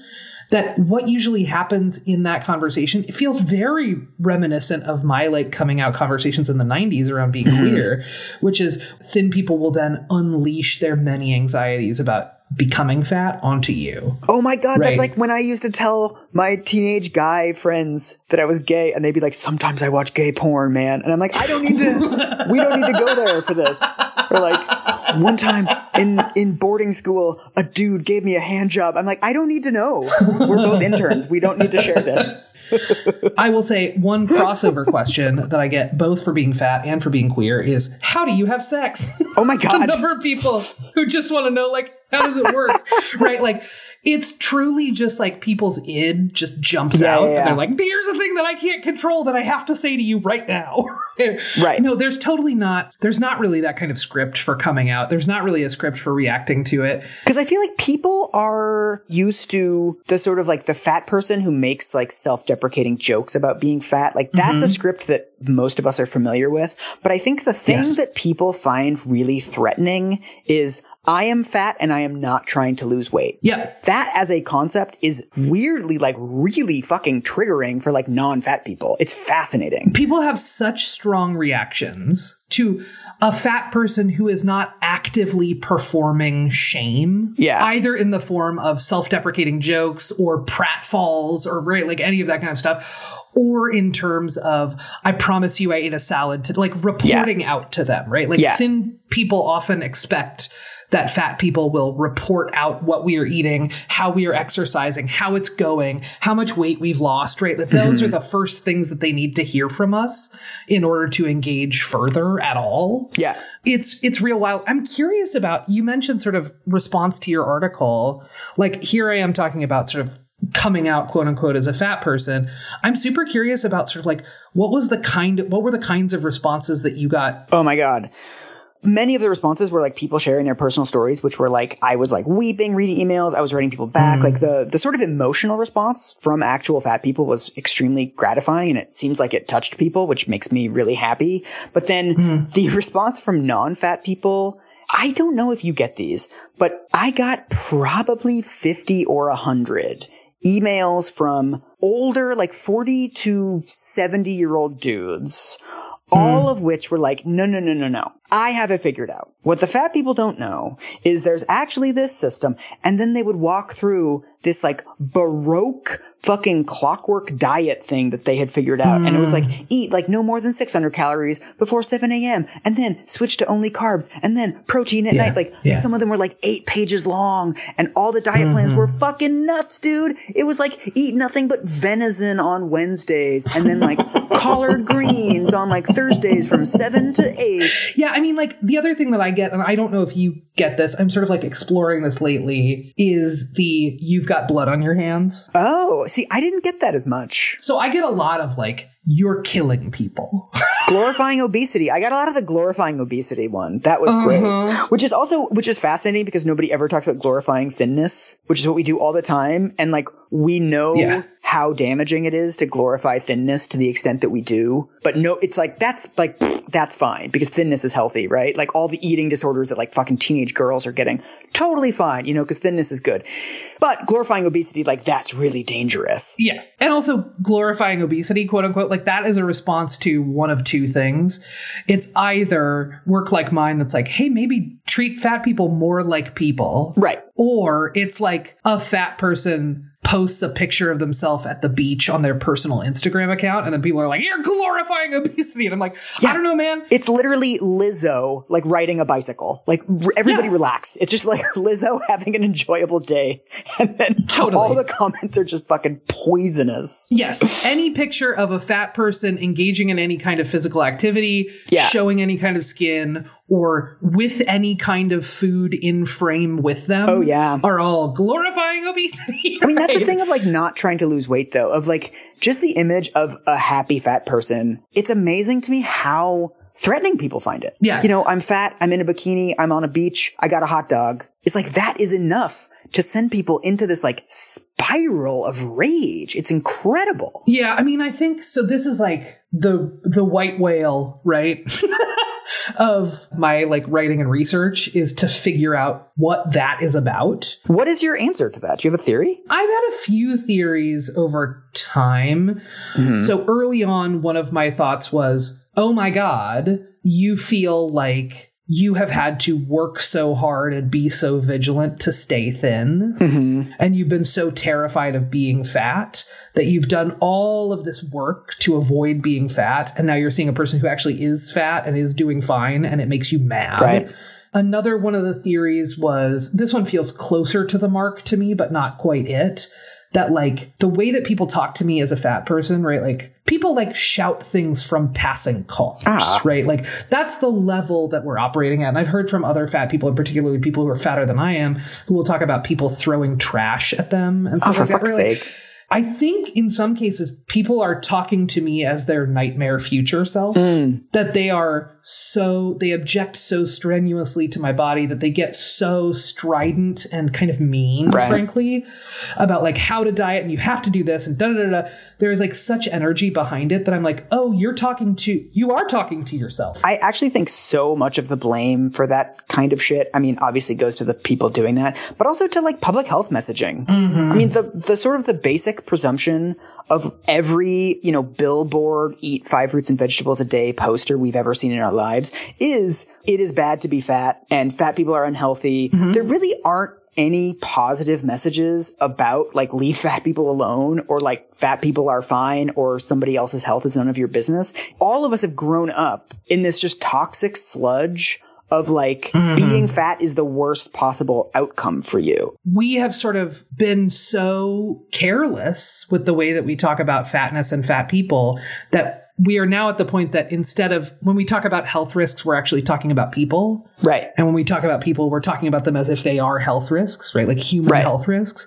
that what usually happens in that conversation it feels very reminiscent of my like coming out conversations in the 90s around being mm-hmm. queer which is thin people will then unleash their many anxieties about becoming fat onto you. Oh my god, right? that's like when I used to tell my teenage guy friends that I was gay and they'd be like, "Sometimes I watch gay porn, man." And I'm like, "I don't need to we don't need to go there for this." Or like one time in in boarding school, a dude gave me a hand job. I'm like, "I don't need to know. We're both interns. We don't need to share this." [LAUGHS] I will say one crossover question that I get both for being fat and for being queer is how do you have sex? Oh my [LAUGHS] god. A number of people who just want to know like how does it work? [LAUGHS] right? Like it's truly just like people's id just jumps yeah, out yeah, yeah. and they're like, here's a thing that I can't control that I have to say to you right now. [LAUGHS] right. No, there's totally not, there's not really that kind of script for coming out. There's not really a script for reacting to it. Because I feel like people are used to the sort of like the fat person who makes like self deprecating jokes about being fat. Like that's mm-hmm. a script that most of us are familiar with. But I think the thing yes. that people find really threatening is I am fat and I am not trying to lose weight. Yeah. That as a concept is weirdly like really fucking triggering for like non-fat people. It's fascinating. People have such strong reactions to a fat person who is not actively performing shame. Yeah. Either in the form of self-deprecating jokes or pratfalls or right, like any of that kind of stuff. Or in terms of, I promise you I ate a salad to like reporting yeah. out to them, right? Like yeah. thin people often expect that fat people will report out what we are eating, how we are exercising, how it's going, how much weight we've lost, right? That those mm-hmm. are the first things that they need to hear from us in order to engage further at all. Yeah. It's it's real wild. I'm curious about you mentioned sort of response to your article. Like here I am talking about sort of coming out quote unquote as a fat person i'm super curious about sort of like what was the kind of, what were the kinds of responses that you got oh my god many of the responses were like people sharing their personal stories, which were like, I was like weeping, reading emails. I was writing people back. Mm. Like the, the sort of emotional response from actual fat people was extremely gratifying. And it seems like it touched people, which makes me really happy. But then mm. the [LAUGHS] response from non-fat people, I don't know if you get these, but I got probably 50 or 100 emails from older, like 40 to 70 year old dudes, all hmm. of which were like, no, no, no, no, no. I have it figured out. What the fat people don't know is there's actually this system. And then they would walk through this like baroque fucking clockwork diet thing that they had figured out. And it was like, hmm. eat like no more than 600 calories before 7 a.m. and then switch to only carbs and then protein at Yeah, night. Like yeah. some of them were like eight pages long and all the diet plans were mm-hmm. fucking nuts, dude. It was like eat nothing but venison on Wednesdays and then like [LAUGHS] collard greens on like Thursdays from seven to eight. Yeah, I mean, like the other thing that I get, and I don't know if you get this, I'm sort of like exploring this lately, is the you've got blood on your hands. Oh, see, I didn't get that as much. So I get a lot of like, you're killing people. [LAUGHS] glorifying obesity. I got a lot of the glorifying obesity one. That was Uh-huh. great. Which is also, which is fascinating because nobody ever talks about glorifying thinness, which is what we do all the time. And like, we know Yeah. How damaging it is to glorify thinness to the extent that we do. But no, it's like, that's like, [SNIFFS] that's fine because thinness is healthy, right? Like all the eating disorders that like fucking teenage girls are getting, totally fine, you know, because thinness is good. But glorifying obesity, like that's really dangerous. Yeah. And also glorifying obesity, quote unquote, like that is a response to one of two things. It's either work like mine that's like, hey, maybe treat fat people more like people. Right. Or it's like a fat person posts a picture of themselves at the beach on their personal Instagram account. And then people are like, you're glorifying obesity. And I'm like, I don't know, man. It's literally Lizzo like riding a bicycle. Like r- everybody Yeah. relax. It's just like [LAUGHS] Lizzo having an enjoyable day, [LAUGHS] and then Totally. all the comments are just fucking poisonous. Yes. [LAUGHS] Any picture of a fat person engaging in any kind of physical activity, Yeah. showing any kind of skin, or with any kind of food in frame with them. Oh, yeah. Are all glorifying obesity. I mean, that's the [LAUGHS] thing of like not trying to lose weight though, of like just the image of a happy fat person. It's amazing to me how threatening people find it. Yeah. You know, I'm fat, I'm in a bikini, I'm on a beach, I got a hot dog. It's like that is enough to send people into this like spiral of rage. It's incredible. Yeah, I mean, I think so. This is like the the white whale, right? [LAUGHS] of my like writing and research is to figure out what that is about. What is your answer to that? Do you have a theory? I've had a few theories over time. Mm-hmm. So early on, one of my thoughts was, oh my God, you feel like you have had to work so hard and be so vigilant to stay thin. Mm-hmm. And you've been so terrified of being fat that you've done all of this work to avoid being fat. And now you're seeing a person who actually is fat and is doing fine, and it makes you mad. Right. Another one of the theories was this one feels closer to the mark to me, but not quite it. That like the way that people talk to me as a fat person, right? Like people like shout things from passing cars, Ah. right? Like that's the level that we're operating at. And I've heard from other fat people, and particularly people who are fatter than I am, who will talk about people throwing trash at them and Oh, stuff for like that. fuck's where, like, sake. I think in some cases people are talking to me as their nightmare future self. That they are so they object so strenuously to my body that they get so strident and kind of mean, Right. frankly, about like how to diet and you have to do this and da da da da. There is like such energy behind it that I'm like, oh, you're talking to you are talking to yourself. I actually think so much of the blame for that kind of shit, I mean, obviously goes to the people doing that, but also to like public health messaging. Mm-hmm. I mean, the, the sort of the basic presumption of every, you know, billboard, eat five fruits and vegetables a day poster we've ever seen in our lives is it is bad to be fat and fat people are unhealthy. Mm-hmm. There really aren't any positive messages about like leave fat people alone or like fat people are fine or somebody else's health is none of your business. All of us have grown up in this just toxic sludge of like mm-hmm. being fat is the worst possible outcome for you. we have sort of been so careless with the way that we talk about fatness and fat people that we are now at the point that instead of when we talk about health risks, we're actually talking about people. Right. And when we talk about people, we're talking about them as if they are health risks, right? Like human Right. health risks.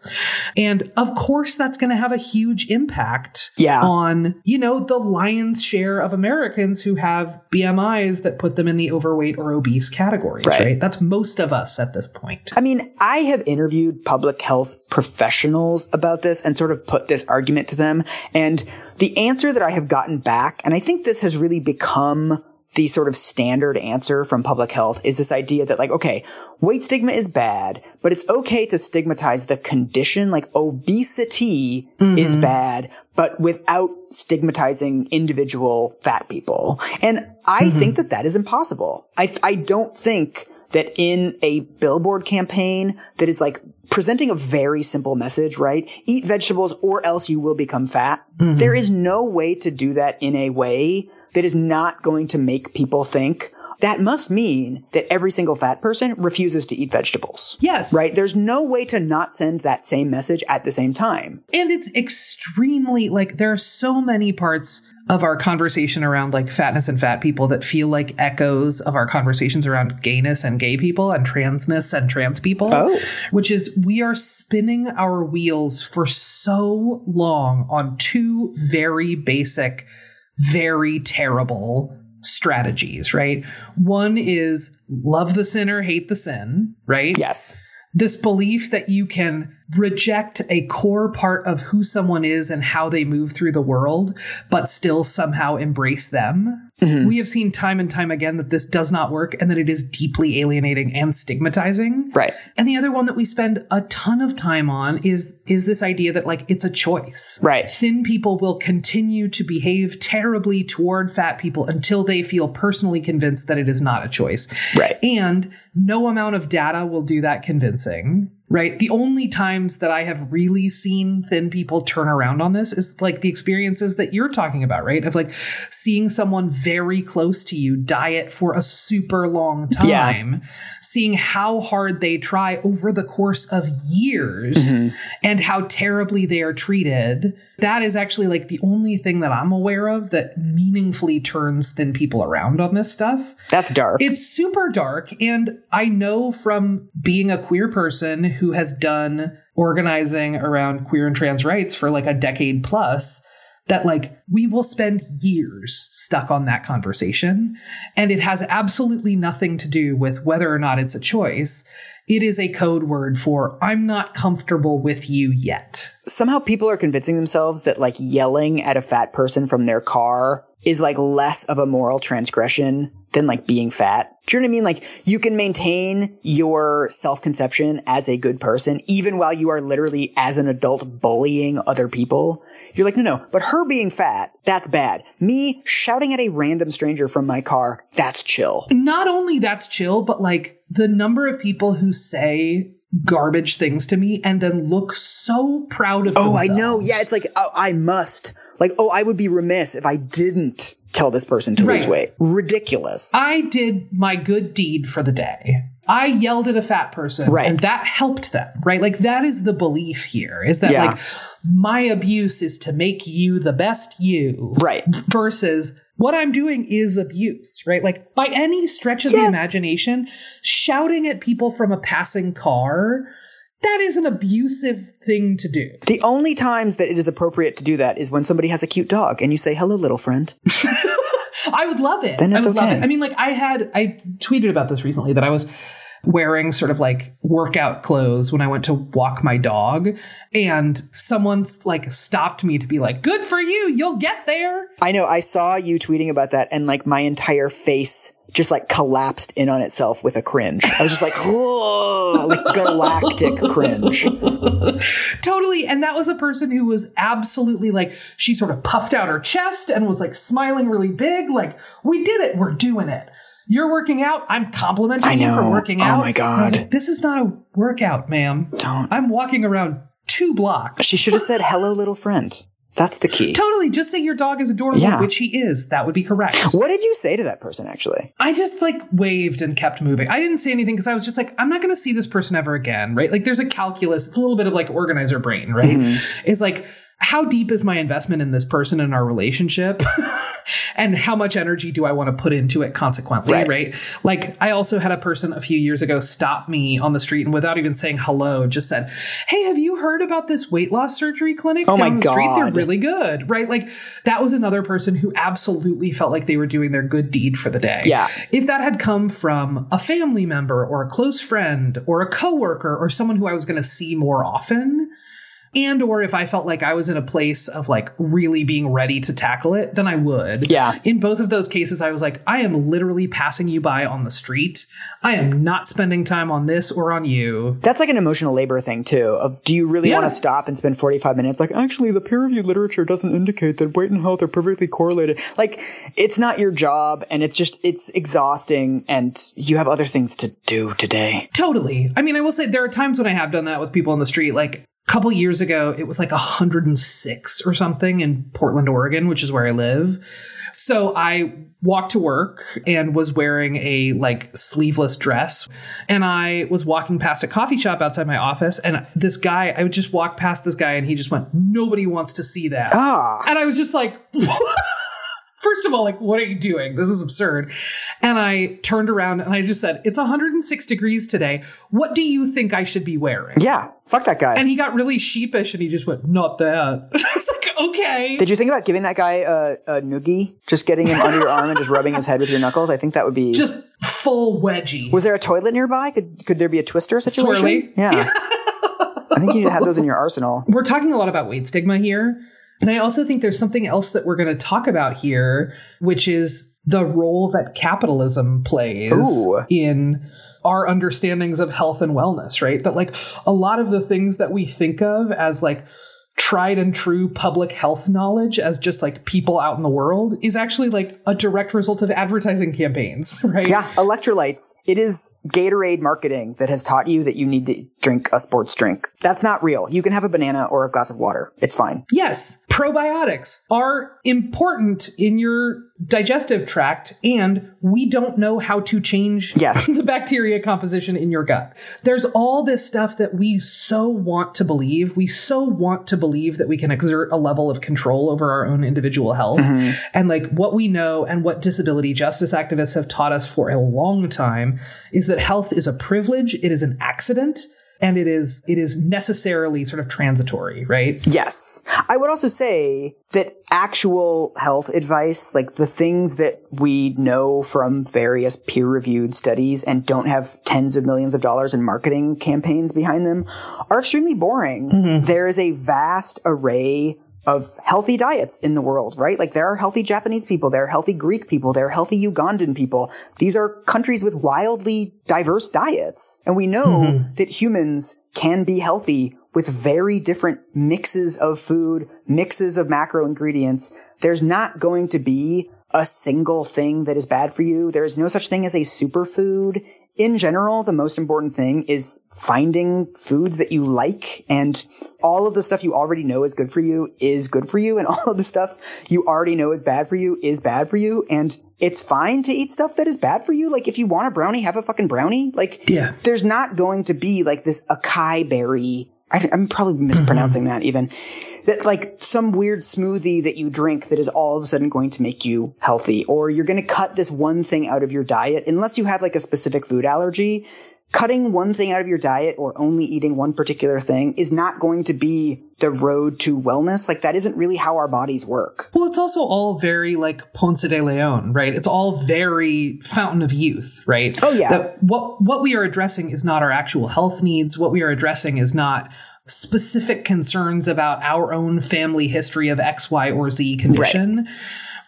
And of course, that's going to have a huge impact Yeah. on, you know, the lion's share of Americans who have BMIs that put them in the overweight or obese categories, Right. right? That's most of us at this point. I mean, I have interviewed public health professionals about this and sort of put this argument to them. And the answer that I have gotten back, and I think this has really become the sort of standard answer from public health is this idea that like, okay, weight stigma is bad, but it's okay to stigmatize the condition, like obesity is mm-hmm. bad, but without stigmatizing individual fat people. And I mm-hmm. think that that is impossible. I, I don't think that in a billboard campaign that is like presenting a very simple message, right? Eat vegetables or else you will become fat. Mm-hmm. There is no way to do that in a way that is not going to make people think that must mean that every single fat person refuses to eat vegetables. Yes. Right? There's no way to not send that same message at the same time. And it's extremely like there are so many parts of our conversation around like fatness and fat people that feel like echoes of our conversations around gayness and gay people and transness and trans people. Oh. Which is we are spinning our wheels for so long on two very basic, very terrible strategies, right? One is love the sinner, hate the sin, right? Yes. This belief that you can reject a core part of who someone is and how they move through the world, but still somehow embrace them. Mm-hmm. We have seen time and time again that this does not work and that it is deeply alienating and stigmatizing. Right. And the other one that we spend a ton of time on is is this idea that like it's a choice. Right. Thin people will continue to behave terribly toward fat people until they feel personally convinced that it is not a choice. Right. And no amount of data will do that convincing. Right. The only times that I have really seen thin people turn around on this is like the experiences that you're talking about, right? Of like seeing someone very close to you diet for a super long [LAUGHS] Yeah. time, seeing how hard they try over the course of years mm-hmm. and how terribly they are treated. That is actually like the only thing that I'm aware of that meaningfully turns thin people around on this stuff. That's dark. It's super dark. And I know from being a queer person who has done organizing around queer and trans rights for like a decade plus that like we will spend years stuck on that conversation. And it has absolutely nothing to do with whether or not it's a choice. It is a code word for I'm not comfortable with you yet. somehow people are convincing themselves that like yelling at a fat person from their car is like less of a moral transgression than like being fat. Do you know what I mean? Like you can maintain your self-conception as a good person even while you are literally as an adult bullying other people. You're like, no, no, but her being fat, that's bad. Me shouting at a random stranger from my car, that's chill. not only that's chill, but like the number of people who say garbage things to me and then look so proud of Oh, I know. Yeah, it's like, oh, I must. Like, oh, I would be remiss if I didn't tell this person to lose weight. Ridiculous. I did my good deed for the day. I yelled at a fat person Right. and that helped them, right? Like that is the belief here is that Yeah. like my abuse is to make you the best you. Right. Versus what I'm doing is abuse, right? Like by any stretch of the imagination, shouting at people from a passing car, that is an abusive thing to do. The only times that it is appropriate to do that is when somebody has a cute dog and you say, hello, little friend. [LAUGHS] I would love it. Then it's I would love it. I mean, like I had, I tweeted about this recently that I was wearing sort of like workout clothes when I went to walk my dog and someone's like stopped me to be like, good for you. You'll get there. I know, I saw you tweeting about that and like my entire face just like collapsed in on itself with a cringe. I was just like, whoa, like galactic cringe. [LAUGHS] Totally. And that was a person who was absolutely like, she sort of puffed out her chest and was like smiling really big. Like, we did it. We're doing it. You're working out. I'm complimenting you for working oh out. Oh my And I was God. like, this is not a workout, ma'am. Don't. I'm walking around two blocks. She should have said, hello, little friend. That's the key. Totally. Just say your dog is adorable, Yeah. which he is. That would be correct. What did you say to that person actually? I just like waved and kept moving. I didn't say anything because I was just like, I'm not going to see this person ever again, right? Like there's a calculus. It's a little bit of like organizer brain, right? Mm-hmm. It's like, how deep is my investment in this person in our relationship? [LAUGHS] and how much energy do I want to put into it consequently, right. right. Like I also had a person a few years ago stop me on the street and without even saying hello, just said, Hey, have you heard about this weight loss surgery clinic oh down my the God. street? They're really good, right? Like that was another person who absolutely felt like they were doing their good deed for the day. Yeah. If that had come from a family member or a close friend or a coworker or someone who I was going to see more often, and or if I felt like I was in a place of like really being ready to tackle it, then I would. Yeah. In both of those cases, I was like, I am literally passing you by on the street. I am not spending time on this or on you. That's like an emotional labor thing too. Of do you really Yeah. want to stop and spend 45 minutes? Like, actually, the peer-reviewed literature doesn't indicate that weight and health are perfectly correlated. Like, it's not your job, and it's just it's exhausting, and you have other things to do today. Totally. I mean, I will say there are times when I have done that with people on the street. Like couple years ago, it was like 106 or something in Portland, Oregon, which is where I live. So I walked to work and was wearing a like sleeveless dress. And I was walking past a coffee shop outside my office. And this guy, I would just walk past this guy and he just went, Nobody wants to see that. Ah, And I was just like, [LAUGHS] First of all, like, what are you doing? This is absurd. And I turned around and I just said, It's 106 degrees today. What do you think I should be wearing? yeah, fuck that guy. And he got really sheepish and he just went, Not that. [LAUGHS] I was like, Okay. Did you think about giving that guy a, a noogie? Just getting him under your arm and just rubbing his head with your knuckles? I think that would be. Just full wedgie. was there a toilet nearby? Could could there be a twister situation? Swirly? Yeah. [LAUGHS] I think you need to have those in your arsenal. We're talking a lot about weight stigma here. And I also think there's something else that we're going to talk about here, which is the role that capitalism plays Ooh. in our understandings of health and wellness, right? That like a lot of the things that we think of as like tried and true public health knowledge as just like people out in the world is actually like a direct result of advertising campaigns, [LAUGHS] right? Yeah, electrolytes. It is Gatorade marketing that has taught you that you need to drink a sports drink. That's not real. You can have a banana or a glass of water. It's fine. Yes, probiotics are important in your digestive tract, and we don't know how to change Yes. [LAUGHS] the bacteria composition in your gut. There's all this stuff that we so want to believe. We so want to believe that we can exert a level of control over our own individual health. Mm-hmm. And like what we know and what disability justice activists have taught us for a long time is that health is a privilege, it is an accident. And it is it is necessarily sort of transitory, right? Yes. I would also say that actual health advice, like the things that we know from various peer reviewed studies and don't have tens of millions of dollars in marketing campaigns behind them, are extremely boring. Mm-hmm. There is a vast array of healthy diets in the world, right? Like there are healthy Japanese people, there are healthy Greek people, there are healthy Ugandan people. These are countries with wildly diverse diets. And we know mm-hmm. that humans can be healthy with very different mixes of food, mixes of macro ingredients. There's not going to be a single thing that is bad for you. There is no such thing as a superfood. In general, the most important thing is finding foods that you like and all of the stuff you already know is good for you is good for you and [LAUGHS] all of the stuff you already know is bad for you is bad for you and it's fine to eat stuff that is bad for you. Like if you want a brownie, have a fucking brownie. Like Yeah. there's not going to be like this acai berry. I, I'm probably mispronouncing that even. That like some weird smoothie that you drink that is all of a sudden going to make you healthy, or you're going to cut this one thing out of your diet unless you have like a specific food allergy. Cutting one thing out of your diet or only eating one particular thing is not going to be the road to wellness. Like that isn't really how our bodies work. Well, it's also all very like Ponce de Leon, right? It's all very fountain of youth, right? Oh, yeah. That what what we are addressing is not our actual health needs. What we are addressing is not specific concerns about our own family history of X, Y, or Z condition.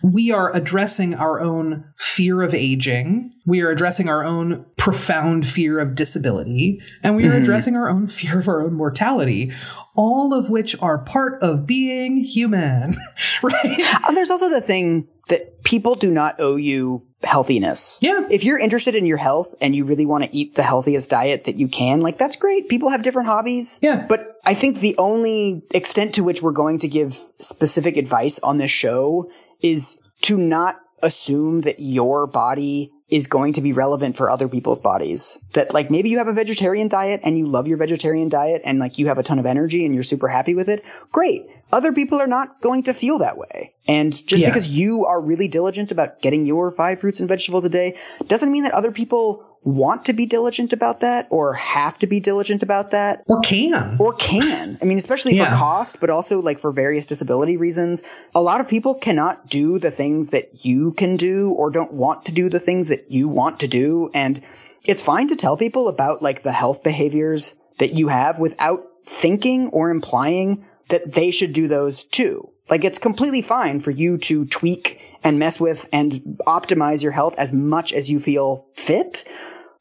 We are addressing our own fear of aging. We are addressing our own profound fear of disability. And we are mm-hmm. addressing our own fear of our own mortality, all of which are part of being human, [LAUGHS] right? And there's also the thing that people do not owe you healthiness. Yeah. If you're interested in your health and you really want to eat the healthiest diet that you can, like that's great. People have different hobbies. Yeah. But I think the only extent to which we're going to give specific advice on this show is to not assume that your body is going to be relevant for other people's bodies. That like maybe you have a vegetarian diet and you love your vegetarian diet and like you have a ton of energy and you're super happy with it. Great. Other people are not going to feel that way. And just Yeah. because you are really diligent about getting your five fruits and vegetables a day doesn't mean that other people want to be diligent about that or have to be diligent about that Or can. or can. I mean, especially for cost, but also like for various disability reasons. A lot of people cannot do the things that you can do or don't want to do the things that you want to do. And it's fine to tell people about like the health behaviors that you have without thinking or implying that they should do those too. Like it's completely fine for you to tweak and mess with and optimize your health as much as you feel fit.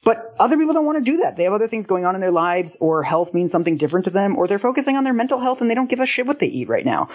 But other people don't want to do that. They have other things going on in their lives, or health means something different to them, or they're focusing on their mental health and they don't give a shit what they eat right now.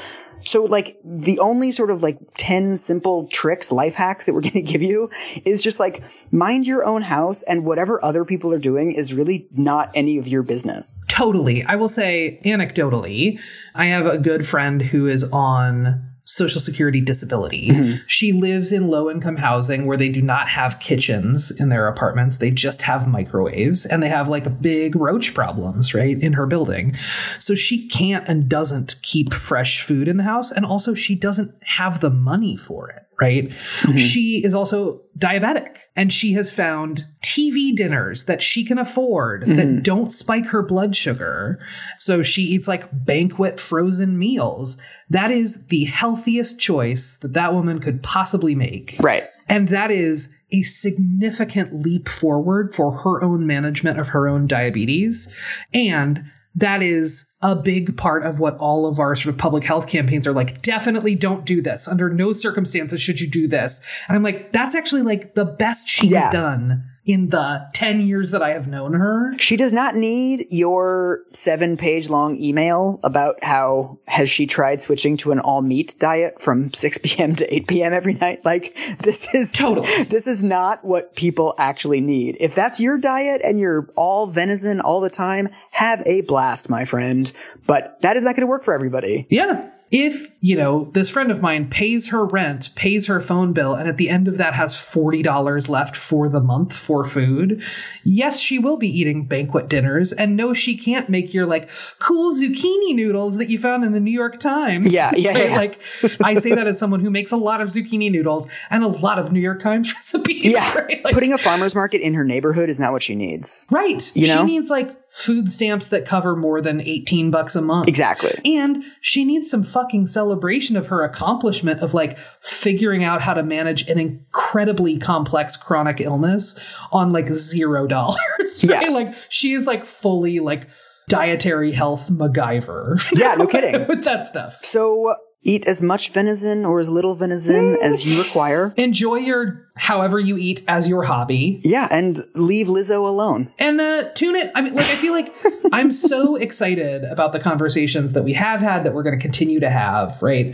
So, like, the only sort of like 10 simple tricks, life hacks that we're [LAUGHS] going to give you is just like mind your own house and whatever other people are doing is really not any of your business. Totally. I will say, anecdotally, I have a good friend who is on Social Security disability. Mm-hmm. She lives in low income housing where they do not have kitchens in their apartments. They just have microwaves and they have like big roach problems, right, in her building. So she can't and doesn't keep fresh food in the house. And also, she doesn't have the money for it right? Mm-hmm. She is also diabetic and she has found TV dinners that she can afford that mm-hmm. don't spike her blood sugar. So she eats like banquet frozen meals. That is the healthiest choice that that woman could possibly make. Right. And that is a significant leap forward for her own management of her own diabetes. And that is a big part of what all of our sort of public health campaigns are like. Definitely don't do this. Under no circumstances should you do this. And I'm like, that's actually like the best she Yeah. has done in the 10 years that I have known her. She does not need your seven page long email about how has she tried switching to an all meat diet from 6 [LAUGHS] p.m. to 8 p.m. every night. Like this is Totally. this is not what people actually need. If that's your diet and you're all venison all the time, have a blast, my friend. But that is not going to work for everybody. Yeah. If, you know, this friend of mine pays her rent, pays her phone bill, and at the end of that has $40 left for the month for food, yes, she will be eating banquet dinners. And no, she can't make your like cool zucchini noodles that you found in the New York Times. Yeah, yeah, Right? yeah. Like, I say that as someone who makes a lot of zucchini noodles and a lot of New York Times [LAUGHS] recipes. Yeah. Right? Like, Putting a farmer's market in her neighborhood is not what she needs. right. You know? She needs like food stamps that cover more than 18 bucks a month. Exactly. And she needs some fucking celebration of her accomplishment of like figuring out how to manage an incredibly complex chronic illness on like zero dollars. [LAUGHS] Yeah. Right? Like she is like fully like dietary health MacGyver. Yeah, no [LAUGHS] kidding. With that stuff. So eat as much venison or as little venison as you require. Enjoy your however you eat as your hobby. Yeah, and leave Lizzo alone. and uh, tune it. I mean, like, I feel like [LAUGHS] I'm so excited about the conversations that we have had that we're going to continue to have, right,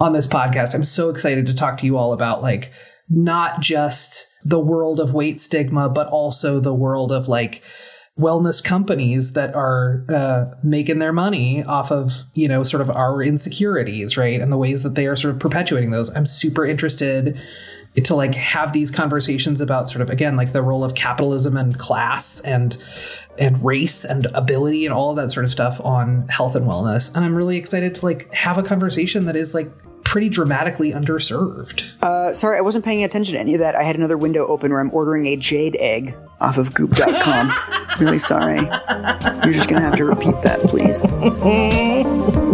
on this podcast. I'm so excited to talk to you all about, like, not just the world of weight stigma, but also the world of, like, wellness companies that are uh, making their money off of you know sort of our insecurities right? And the ways that they are sort of perpetuating those. I'm super interested to like have these conversations about sort of again like the role of capitalism and class and and race and ability and all of that sort of stuff on health and wellness. And i'm really excited to like have a conversation that is like pretty dramatically underserved Uh, sorry, I wasn't paying attention to any of that. I had another window open where I'm ordering a jade egg off of goop.com. [LAUGHS] really sorry. You're just going to have to repeat that, please. [LAUGHS]